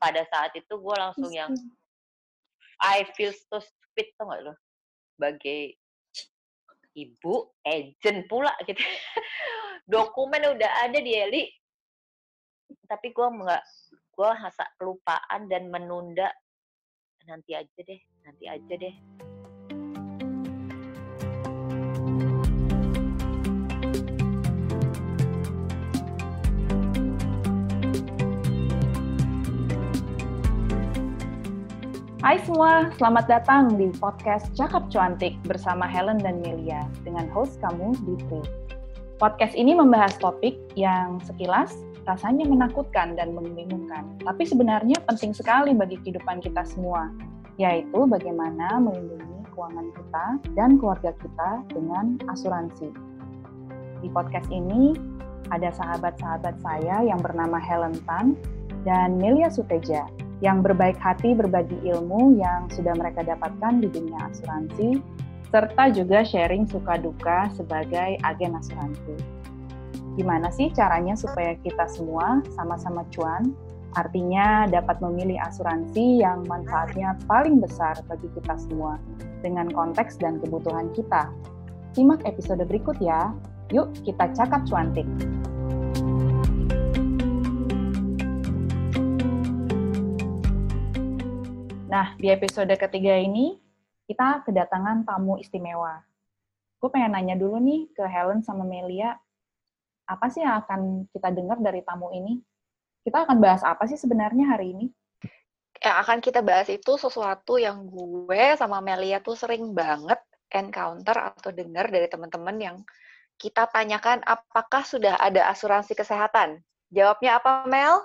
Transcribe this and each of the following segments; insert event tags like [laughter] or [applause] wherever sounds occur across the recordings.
pada saat itu gue langsung yang I feel so stupid tuh gak lo sebagai ibu agent pula gitu. [laughs] Dokumen udah ada di Eli. Tapi gue nggak gue hasa kelupaan dan menunda. Nanti aja deh nanti aja deh Hai semua, selamat datang di podcast Cakap Cuantik bersama Helen dan Melia dengan host kamu, Ditri. Podcast ini membahas topik yang sekilas rasanya menakutkan dan membingungkan, tapi sebenarnya penting sekali bagi kehidupan kita semua, yaitu bagaimana melindungi keuangan kita dan keluarga kita dengan asuransi. Di podcast ini ada sahabat-sahabat saya yang bernama Helen Tan dan Melia Suteja yang berbaik hati berbagi ilmu yang sudah mereka dapatkan di dunia asuransi, serta juga sharing suka duka sebagai agen asuransi. Gimana sih caranya supaya kita semua sama-sama cuan, artinya dapat memilih asuransi yang manfaatnya paling besar bagi kita semua dengan konteks dan kebutuhan kita. Simak episode berikut ya. Yuk kita cakap cuantik. Nah, di episode ketiga ini, kita kedatangan tamu istimewa. Gue pengen nanya dulu nih ke Helen sama Melia, apa sih yang akan kita dengar dari tamu ini? Kita akan bahas apa sih sebenarnya hari ini? Yang akan kita bahas itu sesuatu yang gue sama Melia tuh sering banget encounter atau dengar dari teman-teman yang kita tanyakan apakah sudah ada asuransi kesehatan. Jawabnya apa, Mel?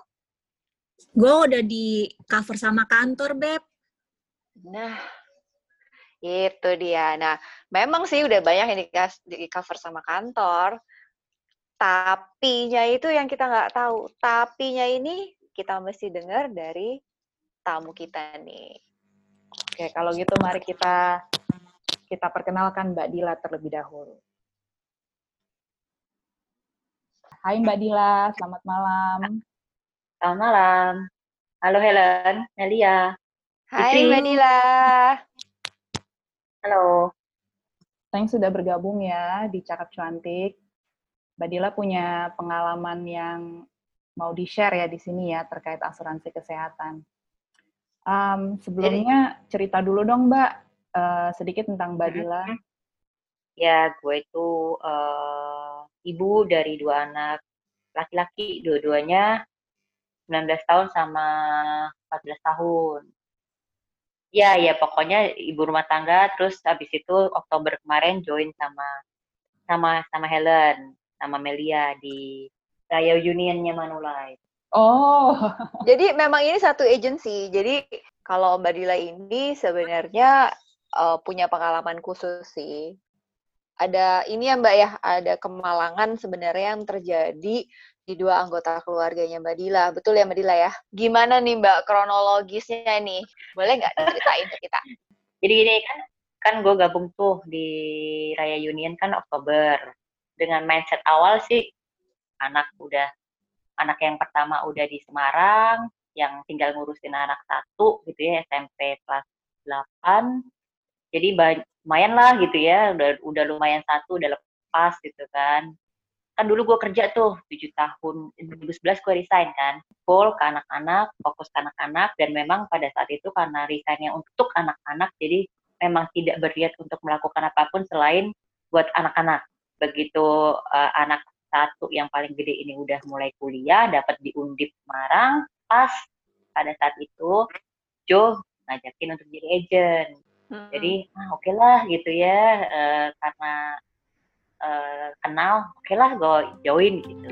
Gue udah di cover sama kantor, Beb. Nah, itu dia. Nah, memang sih udah banyak yang di cover sama kantor, tapinya itu yang kita nggak tahu. Tapinya ini kita mesti dengar dari tamu kita nih. Oke, kalau gitu mari kita kita perkenalkan Mbak Dila terlebih dahulu. Hai Mbak Dila, selamat malam. Selamat malam. Halo Helen, Melia. Hai Mbak Dila. Halo. Thanks sudah bergabung ya di Cakap Cuantik. Mbak Dila punya pengalaman yang mau di-share ya di sini ya terkait asuransi kesehatan. Um, sebelumnya Jadi, cerita dulu dong Mbak, uh, sedikit tentang Mbak Dila. Ya, gue itu uh, ibu dari dua anak laki-laki, dua-duanya 19 tahun sama 14 tahun. Ya, ya pokoknya ibu rumah tangga. Terus habis itu Oktober kemarin join sama sama sama Helen, sama Melia di Raya Unionnya Manulife. Oh. [laughs] Jadi memang ini satu agensi. Jadi kalau Mbak Dila ini sebenarnya uh, punya pengalaman khusus sih. Ada ini ya Mbak ya, ada kemalangan sebenarnya yang terjadi di dua anggota keluarganya Mbak Dila. Betul ya Mbak Dila ya? Gimana nih Mbak kronologisnya nih? Boleh nggak ceritain ke kita? Jadi gini kan, kan gue gabung tuh di Raya Union kan Oktober. Dengan mindset awal sih, anak udah, anak yang pertama udah di Semarang, yang tinggal ngurusin anak satu gitu ya, SMP kelas 8. Jadi lumayan lah gitu ya, udah, udah lumayan satu, udah lepas gitu kan kan dulu gue kerja tuh tujuh tahun 2011 gue resign kan. Full ke anak-anak fokus ke anak-anak dan memang pada saat itu karena resignnya untuk anak-anak jadi memang tidak berniat untuk melakukan apa pun selain buat anak-anak. Begitu uh, anak satu yang paling gede ini udah mulai kuliah dapat diundip Semarang pas pada saat itu Joe ngajakin untuk jadi agent. Hmm. jadi ah, oke okay lah gitu ya uh, karena uh, kenal oke okay lah gue join gitu.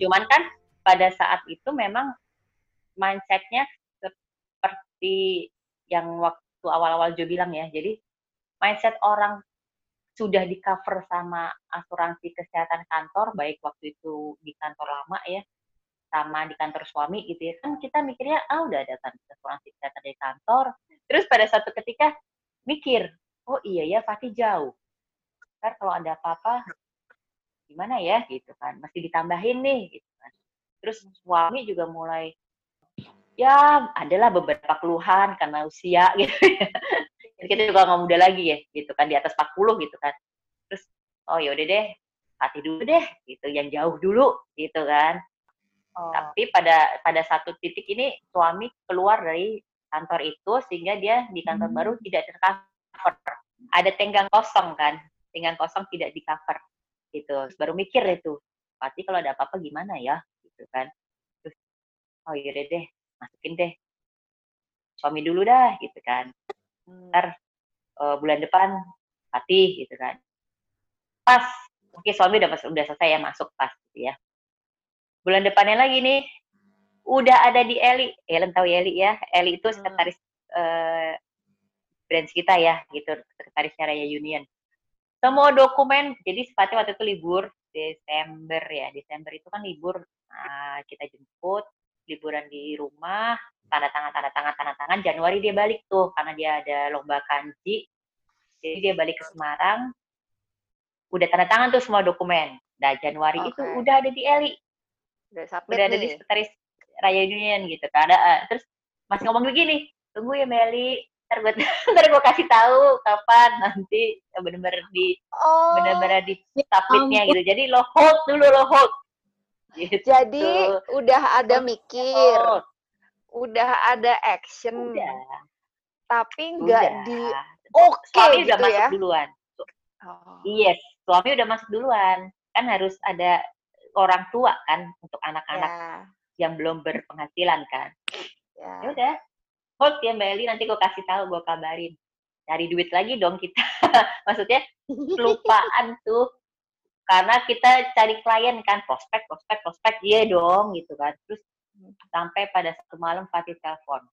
Cuman kan pada saat itu memang mindsetnya seperti yang waktu awal-awal Jo bilang ya. Jadi mindset orang sudah di cover sama asuransi kesehatan kantor baik waktu itu di kantor lama ya sama di kantor suami gitu ya. Kan kita mikirnya ah udah ada kan asuransi kesehatan di kantor. Terus pada satu ketika mikir oh iya ya pasti jauh. Ntar kalau ada apa-apa gimana ya? Gitu kan. Masih ditambahin nih gitu kan. Terus suami juga mulai ya adalah beberapa keluhan karena usia [laughs] gitu ya. kita juga nggak muda lagi ya gitu kan di atas 40 gitu kan. Terus oh yaudah deh hati dulu deh gitu yang jauh dulu gitu kan Oh. tapi pada pada satu titik ini suami keluar dari kantor itu sehingga dia di kantor Hmm. baru tidak tercover ada tenggang kosong kan tenggang kosong tidak di cover gitu. Baru mikir itu pasti kalau ada apa-apa gimana ya? Gitu kan. Terus oh yaudah deh masukin deh suami dulu dah gitu kan. Hmm. ntar eh, bulan depan Fatih gitu kan. Pas oke suami udah udah selesai ya masuk pas gitu ya bulan depannya lagi nih. Udah ada di Eli. Ellen tahu ya Eli ya? Eli itu Hmm. sekretaris eh, branch kita ya gitu. Sekretarisnya Raya Union. Semua dokumen jadi sepatnya waktu itu libur Desember ya. Desember itu kan libur. Nah, kita jemput liburan di rumah tanda tangan tanda tangan tanda tangan. Januari dia balik tuh karena dia ada lomba kanji. Jadi dia balik ke Semarang. Udah tanda tangan tuh semua dokumen. Nah Januari itu Oke. udah ada di Eli Udah submit udah ada di sekretaris Raya Union gitu kan. Ada terus masih ngomong begini tunggu ya Meli. Ntar gue [laughs] ntar gue kasih tahu kapan nanti bener-bener di Oh. bener-bener di submitnya gitu. jadi lo hold dulu lo hold. Gitu. Jadi udah ada mikir, Hold. udah ada action, udah. Tapi nggak di oke suami gitu udah masuk ya. duluan. Oh. yes suami udah masuk duluan. Kan harus ada orang tua kan untuk anak-anak Ya, yang belum berpenghasilan kan. Ya. ya udah hold ya Mbak Eli nanti gue kasih tahu gue kabarin. Cari duit lagi dong kita. [laughs] Maksudnya kelupaan tuh. Karena kita cari klien kan prospek prospek prospek iya dong gitu kan. Terus sampai pada satu malam Fatih telepon.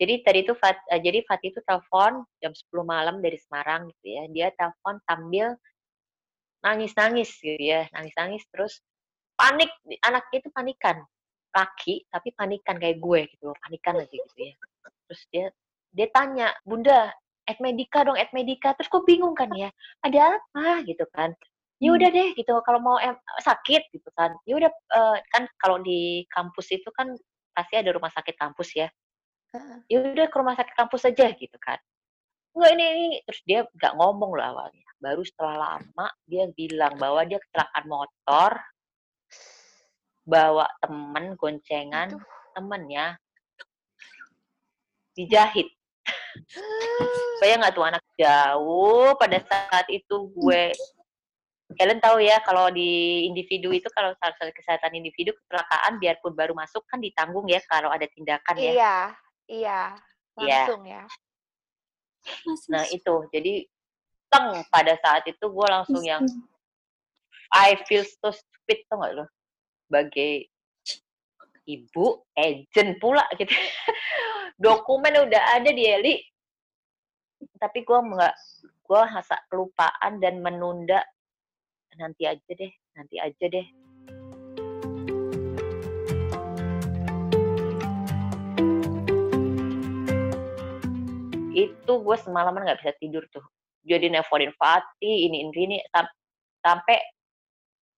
Jadi tadi itu Fat, eh, jadi Fatih itu telepon jam 10 malam dari Semarang gitu ya. Dia telepon sambil nangis nangis gitu ya nangis nangis terus panik anaknya itu panikan. Laki tapi panikan kayak gue gitu loh panikan aja gitu ya. Terus dia dia tanya bunda at medika dong at medika terus kok bingung kan ya ada apa? gitu kan. Ya udah deh gitu kalau mau em- sakit gitu kan. Ya udah eh, kan kalau di kampus itu kan pasti ada rumah sakit kampus ya. Ya udah ke rumah sakit kampus aja gitu kan. Enggak ini, ini terus dia nggak ngomong loh awalnya. Baru setelah lama dia bilang bahwa dia kecelakaan motor bawa temen goncengan Aduh. temennya dijahit Bayang nggak tuh anak jauh pada saat itu gue kalian tahu ya kalau di individu itu kalau salah satu kesehatan individu kecelakaan biarpun baru masuk kan ditanggung ya kalau ada tindakan ya. Iya, iya. Iya. Langsung ya. Nah itu jadi teng pada saat itu gue langsung yang I feel so stupid tuh nggak lo sebagai ibu agent pula gitu. [laughs] Dokumen udah ada di Eli. Tapi gue nggak gue hasa kelupaan dan menunda. Nanti aja deh nanti aja deh. Itu gue semalaman nggak bisa tidur tuh. Jadi nelfonin Fatih ini ini ini sam- sampai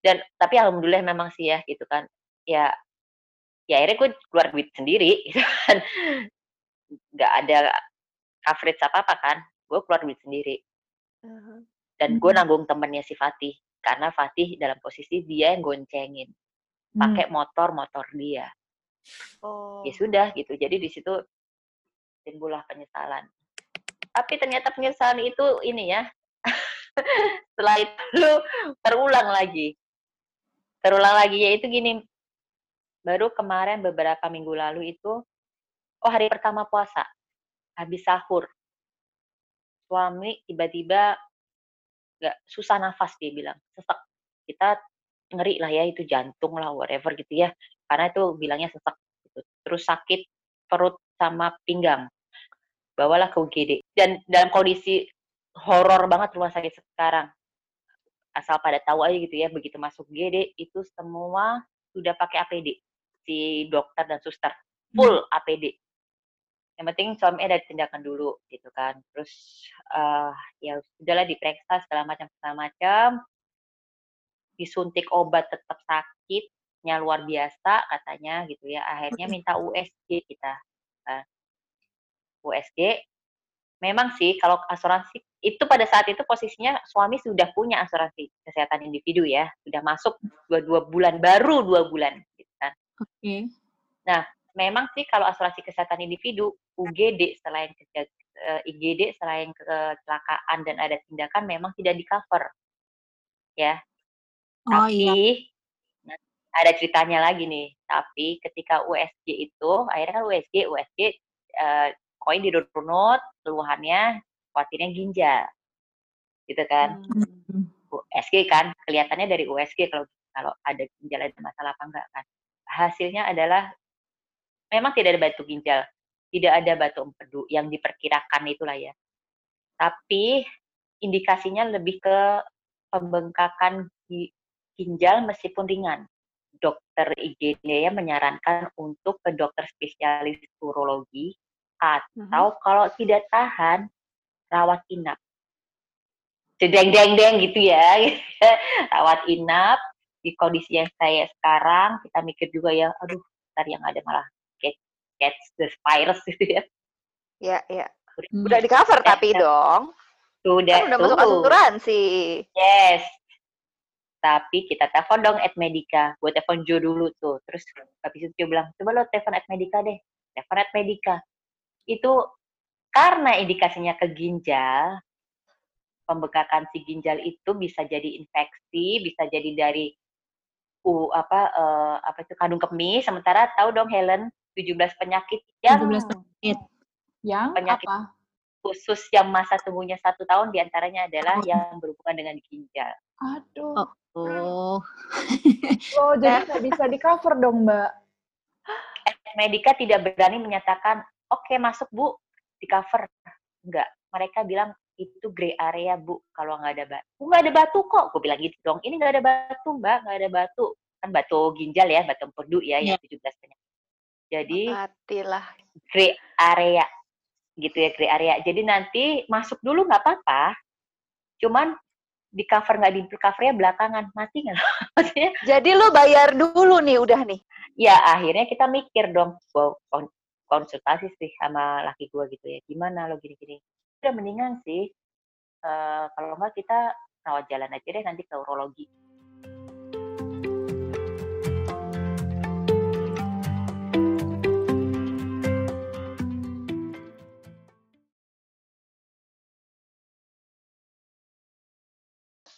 dan tapi alhamdulillah memang sih ya gitu kan. Ya ya akhirnya gue keluar duit sendiri [laughs] gitu kan. Nggak ada coverage apa apa kan gue keluar duit sendiri. Dan gue Mhm. nanggung temennya si Fatih karena Fatih dalam posisi dia yang goncengin. Pakai motor motor dia. Oh. ya sudah gitu. Jadi di situ timbullah penyesalan. Tapi ternyata penyesalan itu ini ya [laughs] setelah itu [laughs] terulang lagi terulang lagi yaitu gini. Baru kemarin beberapa minggu lalu itu oh hari pertama puasa habis sahur. Suami tiba-tiba nggak susah nafas dia bilang. Sesak kita ngeri lah ya itu jantung lah whatever gitu ya. Karena itu bilangnya sesak gitu. terus sakit perut sama pinggang. Bawalah ke UGD dan dalam kondisi horor banget rumah sakit sekarang asal pada tahu aja gitu ya begitu masuk UGD itu semua sudah pakai APD si dokter dan suster. Full APD yang penting suami ada tindakan dulu gitu kan. Terus uh, ya sudahlah diperiksa segala macam segala macam. Disuntik obat tetap sakitnya luar biasa katanya gitu ya. Akhirnya minta USG kita uh, USG memang sih kalau asuransi itu pada saat itu posisinya suami sudah punya asuransi kesehatan individu ya sudah masuk dua dua bulan baru dua bulan gitu kan. Oke. Okay. Nah memang sih kalau asuransi kesehatan individu UGD selain uh, IGD selain kecelakaan dan ada tindakan memang tidak di cover ya. Oh, Tapi iya. ada ceritanya lagi nih. Tapi ketika USG itu akhirnya kan USG USG uh, pokoknya di runut keluhannya khawatirnya ginjal gitu kan hmm. USG kan kelihatannya dari USG kalau kalau ada ginjal ada masalah apa enggak kan hasilnya adalah memang tidak ada batu ginjal tidak ada batu empedu yang diperkirakan itulah ya tapi indikasinya lebih ke pembengkakan ginjal meskipun ringan dokter IGD ya menyarankan untuk ke dokter spesialis urologi. Atau mm-hmm. kalau tidak tahan, rawat inap. Sedeng deng deng gitu ya. [laughs] rawat inap di kondisi yang saya sekarang, kita mikir juga ya, aduh, ntar yang ada malah catch, catch the virus [laughs] gitu ya. Ya, ya. Udah, di cover tapi dong. Sudah, kan udah masuk asuransi. Yes. Tapi kita telepon dong at Medica. Gue telepon Jo dulu tuh. Terus habis itu Jo bilang, coba lo telepon at Medica deh. Telepon at Medica itu karena indikasinya ke ginjal, pembekakan si ginjal itu bisa jadi infeksi, bisa jadi dari uh, apa uh, apa itu kandung kemih. Sementara tahu dong Helen 17 penyakit yang 17 penyakit yang penyakit apa? khusus yang masa tunggunya satu tahun di antaranya adalah oh. yang berhubungan dengan ginjal. Aduh. Oh. Oh, oh jadi [laughs] nggak bisa di cover dong Mbak. Medika tidak berani menyatakan oke okay, masuk bu. Di cover. Enggak mereka bilang itu grey area bu kalau nggak ada batu. Nggak ada batu kok. Gue bilang gitu dong. Ini nggak ada batu mbak. Nggak ada batu. Kan batu ginjal ya batu empedu ya yeah. yang 17 penyakit jadi matilah grey area. Gitu ya grey area. Jadi nanti masuk dulu nggak apa-apa. Cuman di cover nggak di covernya belakangan. Mati nggak? [laughs] Maksudnya jadi lu bayar dulu nih udah nih? Ya akhirnya kita mikir dong wow, konsultasi sih sama laki gue gitu ya gimana lo gini-gini udah mendingan sih uh, kalau enggak kita rawat jalan aja deh nanti ke urologi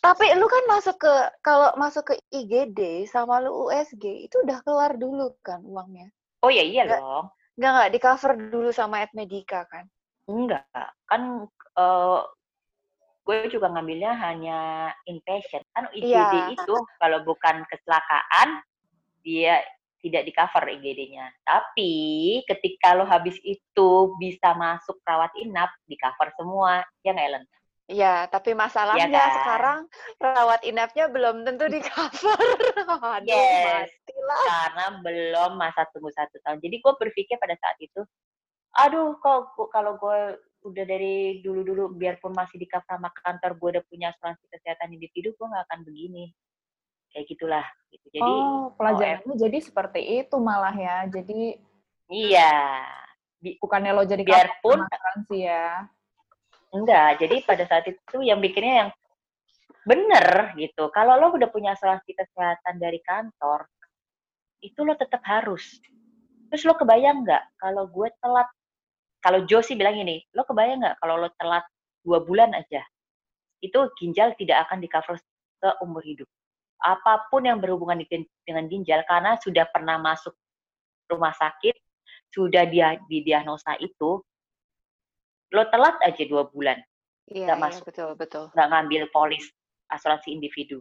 Tapi lu kan masuk ke kalau masuk ke IGD sama lu USG itu udah keluar dulu kan uangnya? Oh ya iya dong. Enggak, enggak, di cover dulu sama Edmedica kan? Enggak, kan uh, gue juga ngambilnya hanya inpatient. Kan IGD yeah. itu kalau bukan kecelakaan, dia tidak di cover IGD-nya. Tapi ketika lo habis itu bisa masuk rawat inap, di cover semua, ya nggak Ellen? Iya, tapi masalahnya ya kan? sekarang perawat inapnya belum tentu di cover. [laughs] Aduh, yes, matilah. karena belum masa tunggu satu tahun. Jadi gue berpikir pada saat itu, aduh kok kalau gue udah dari dulu-dulu biarpun masih di cover sama kantor, gue udah punya asuransi kesehatan individu, gue nggak akan begini. Kayak gitulah. Gitu. Jadi, oh, pelajarannya jadi seperti itu malah ya. Jadi Iya. Bukannya lo jadi biarpun asuransi ya Enggak, jadi pada saat itu yang bikinnya yang bener gitu. Kalau lo udah punya asuransi kesehatan dari kantor, itu lo tetap harus. Terus lo kebayang nggak kalau gue telat? Kalau Josie bilang ini, lo kebayang nggak kalau lo telat dua bulan aja? Itu ginjal tidak akan di cover ke umur hidup. Apa pun yang berhubungan dengan ginjal, karena sudah pernah masuk rumah sakit, sudah dia didiagnosa itu, lo telat aja dua bulan. Iya, nggak iya, masuk. betul betul. Nggak ngambil polis asuransi individu.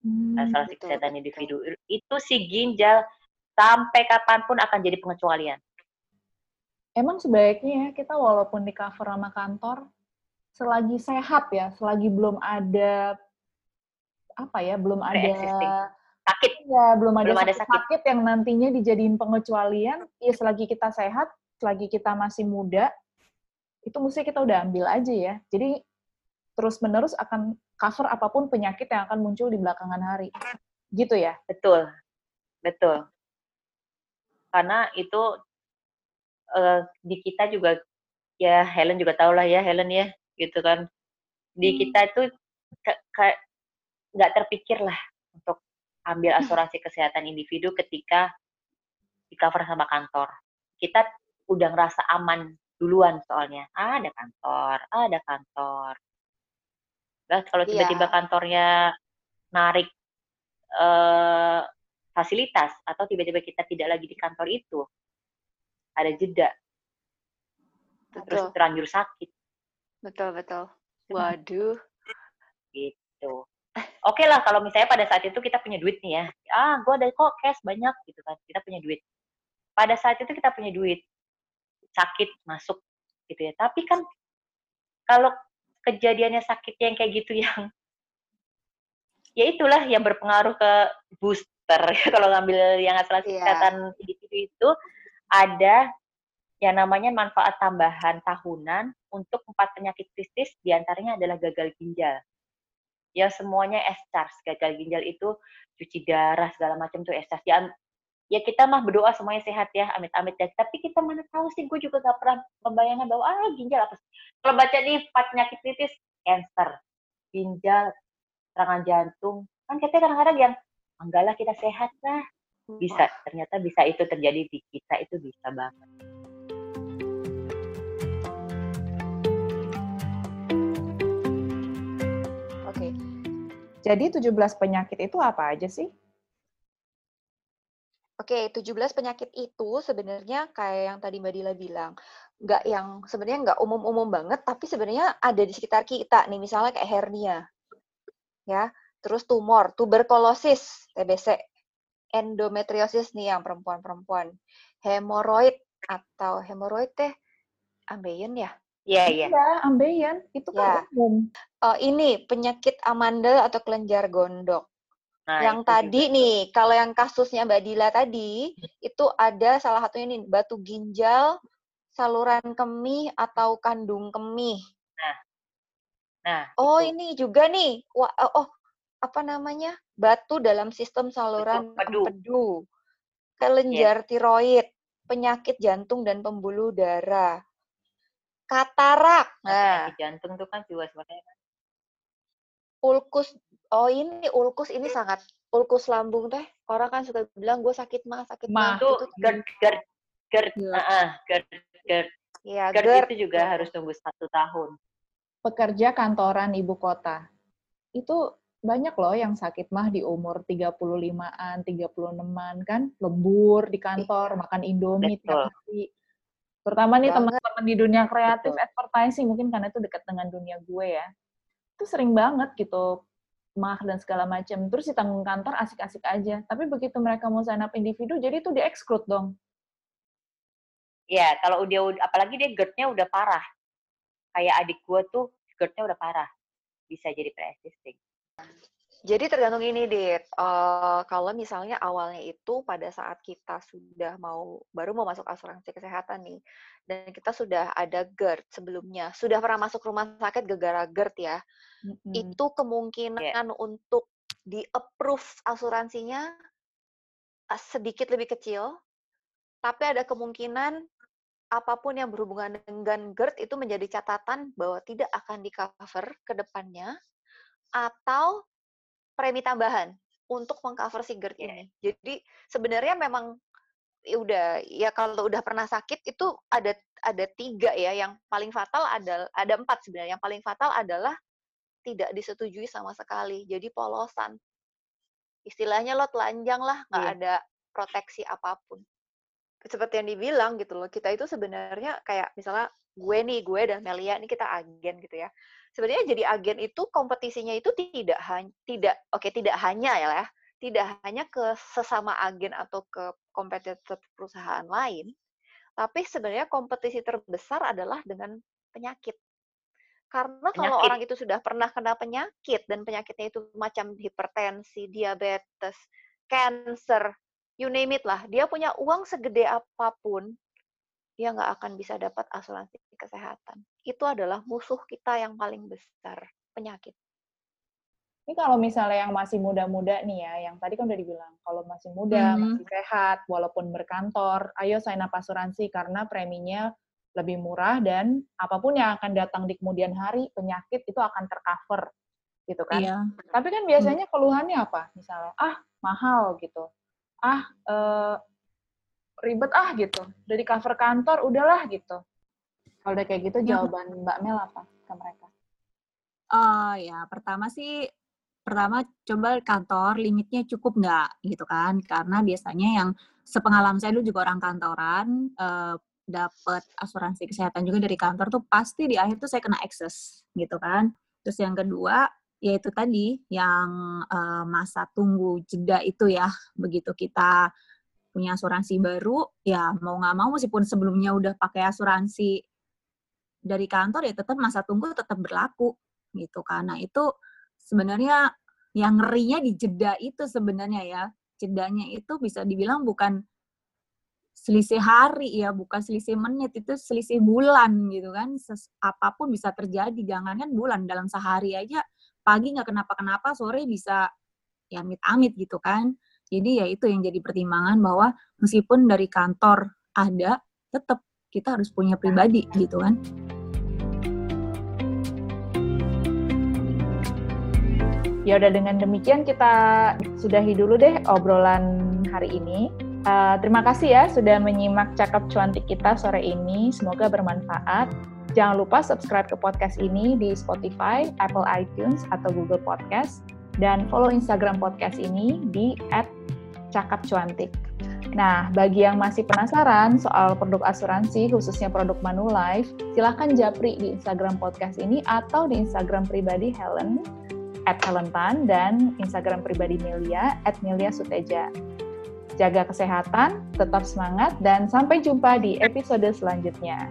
Hmm, asuransi betul, kesehatan betul. individu. Itu si ginjal sampai kapan pun akan jadi pengecualian. Emang sebaiknya ya kita walaupun di cover sama kantor selagi sehat ya selagi belum ada apa ya belum ada sakit. Ya belum ada, belum sakit, ada sakit. sakit yang nantinya dijadiin pengecualian ya selagi kita sehat selagi kita masih muda, itu mesti kita udah ambil aja ya. Jadi terus-menerus akan cover apa pun penyakit yang akan muncul di belakangan hari. Gitu ya? Betul, betul. Karena itu uh, di kita juga, ya Helen juga tahu lah ya Helen ya, gitu kan. Di hmm. kita itu nggak terpikir lah untuk ambil asuransi kesehatan individu ketika di cover sama kantor. Kita udah ngerasa aman duluan soalnya. Ah, ada kantor, ah, ada kantor. Nah, kalau iya. tiba-tiba yeah. kantornya narik uh, fasilitas atau tiba-tiba kita tidak lagi di kantor itu, ada jeda. Betul. Terus terlanjur sakit. Betul, betul. Waduh. Gitu. Oke okay lah kalau misalnya pada saat itu kita punya duit nih ya. Ah, gue ada kok cash banyak gitu kan. Kita punya duit. Pada saat itu kita punya duit. Sakit masuk gitu ya. Tapi kan kalau kejadiannya sakit yang kayak gitu yang [laughs] ya itulah yang berpengaruh ke booster [laughs] kalau ngambil yang asuransi yeah. kesehatan individu itu ada yang namanya manfaat tambahan tahunan untuk empat penyakit kritis di antaranya adalah gagal ginjal. Ya semuanya S-charge. Gagal ginjal itu cuci darah segala macam tuh S-charge. Ya, ya kita mah berdoa semuanya sehat ya, amit-amit ya. Tapi kita mana tahu sih, gue juga gak pernah membayangkan bahwa ah ginjal apa Kalau baca nih empat penyakit kritis, cancer, ginjal, serangan jantung. Kan kita kadang-kadang yang enggak lah kita sehat lah. Bisa, ternyata bisa itu terjadi di kita itu bisa banget. Jadi 17 penyakit itu apa aja sih? Oke, 17 penyakit itu sebenarnya kayak yang tadi Mbak Dila bilang, nggak yang sebenarnya nggak umum-umum banget, tapi sebenarnya ada di sekitar kita nih, misalnya kayak hernia, ya, terus tumor, tuberkulosis, TBC, endometriosis nih yang perempuan-perempuan, hemoroid atau hemoroid teh ambeien ya, Iya, iya. Iya, ambeien. Itu kan ya. umum. Uh, ini penyakit amandel atau kelenjar gondok. Nah, yang tadi juga. nih, kalau yang kasusnya Mbak Dila tadi, itu ada salah satunya nih, batu ginjal, saluran kemih, atau kandung kemih. Nah, nah oh itu. ini juga nih, Wah, oh, oh, apa namanya, batu dalam sistem saluran empedu, kelenjar yeah. tiroid, penyakit jantung dan pembuluh darah, katarak. Nah, jantung itu kan juga sebenarnya kan. Ulkus, oh ini ulkus ini sangat ulkus lambung teh. Orang kan suka bilang gue sakit mah, sakit mah. Itu GERD, GERD, GERD, uh, GERD, GERD. Ya, GERD, GERD itu juga harus tunggu satu tahun. Pekerja kantoran ibu kota. Itu banyak loh yang sakit mah di umur 35-an, 36-an kan, lembur di kantor, iya. makan Indomie tiap hari Terutama nih teman-teman di dunia kreatif Betul. advertising mungkin karena itu dekat dengan dunia gue ya. Itu sering banget gitu mah dan segala macam. Terus di tanggung kantor asik-asik aja. Tapi begitu mereka mau sign up individu jadi itu di exclude dong. Ya, kalau dia apalagi dia GERD-nya udah parah. Kayak adik gue tuh GERD-nya udah parah. Bisa jadi pre-existing. Jadi tergantung ini, Dit. Uh, kalau misalnya awalnya itu pada saat kita sudah mau baru mau masuk asuransi kesehatan nih, dan kita sudah ada GERD sebelumnya, sudah pernah masuk rumah sakit gegara GERD ya, mm-hmm. itu kemungkinan yeah. untuk di-approve asuransinya uh, sedikit lebih kecil, tapi ada kemungkinan apa pun yang berhubungan dengan GERD itu menjadi catatan bahwa tidak akan di-cover ke depannya, atau premi tambahan untuk mengcover si GERD ini. Jadi sebenarnya memang ya udah ya kalau udah pernah sakit itu ada ada tiga ya yang paling fatal ada ada empat sebenarnya yang paling fatal adalah tidak disetujui sama sekali jadi polosan istilahnya lo telanjang lah nggak yeah. ada proteksi apa pun seperti yang dibilang gitu loh kita itu sebenarnya kayak misalnya gue nih gue dan Melia ini kita agen gitu ya sebenarnya jadi agen itu kompetisinya itu tidak hanya tidak oke okay, tidak hanya ya lah tidak hanya ke sesama agen atau ke kompetitor perusahaan lain tapi sebenarnya kompetisi terbesar adalah dengan penyakit karena penyakit. kalau orang itu sudah pernah kena penyakit dan penyakitnya itu macam hipertensi, diabetes, cancer, you name it lah, dia punya uang segede apa pun, dia nggak akan bisa dapat asuransi kesehatan. Itu adalah musuh kita yang paling besar, penyakit. Ini kalau misalnya yang masih muda-muda nih ya, yang tadi kan udah dibilang, kalau masih muda, Mhm. masih sehat, walaupun berkantor, ayo sign up asuransi karena preminya lebih murah dan apa pun yang akan datang di kemudian hari, penyakit itu akan tercover, gitu kan. Iya. Tapi kan biasanya keluhannya apa? Misalnya, ah mahal gitu, ah eh, ribet ah gitu, udah di cover kantor, udahlah gitu. Kalau udah kayak gitu, Ya. jawaban Mbak Mel apa ke mereka? Eh, ya pertama sih pertama coba kantor limitnya cukup nggak gitu kan karena biasanya yang sepengalaman saya dulu juga orang kantoran eh, dapat asuransi kesehatan juga dari kantor tuh pasti di akhir tuh saya kena excess gitu kan terus yang kedua yaitu tadi yang eh, masa tunggu jeda itu ya. Begitu kita punya asuransi baru ya mau nggak mau meskipun sebelumnya udah pakai asuransi dari kantor ya tetap masa tunggu tetap berlaku gitu karena itu sebenarnya yang ngerinya di jeda itu sebenarnya ya. Jedanya itu bisa dibilang bukan selisih hari ya bukan selisih menit itu selisih bulan gitu kan. Ses- apa pun bisa terjadi jangankan bulan dalam sehari aja pagi nggak kenapa-kenapa sore bisa ya amit-amit gitu kan jadi ya itu yang jadi pertimbangan bahwa meskipun dari kantor ada tetap kita harus punya pribadi gitu kan Ya udah dengan demikian kita sudahi dulu deh obrolan hari ini. Eh, terima kasih ya sudah menyimak cakap cuantik kita sore ini. Semoga bermanfaat. Jangan lupa subscribe ke podcast ini di Spotify, Apple iTunes, atau Google Podcast. Dan follow Instagram podcast ini di @cakapcuantik. Nah, bagi yang masih penasaran soal produk asuransi, khususnya produk Manulife, silahkan japri di Instagram podcast ini atau di Instagram pribadi Helen at Helen Tan dan Instagram pribadi Melia at Melia Suteja. Jaga kesehatan, tetap semangat, dan sampai jumpa di episode selanjutnya.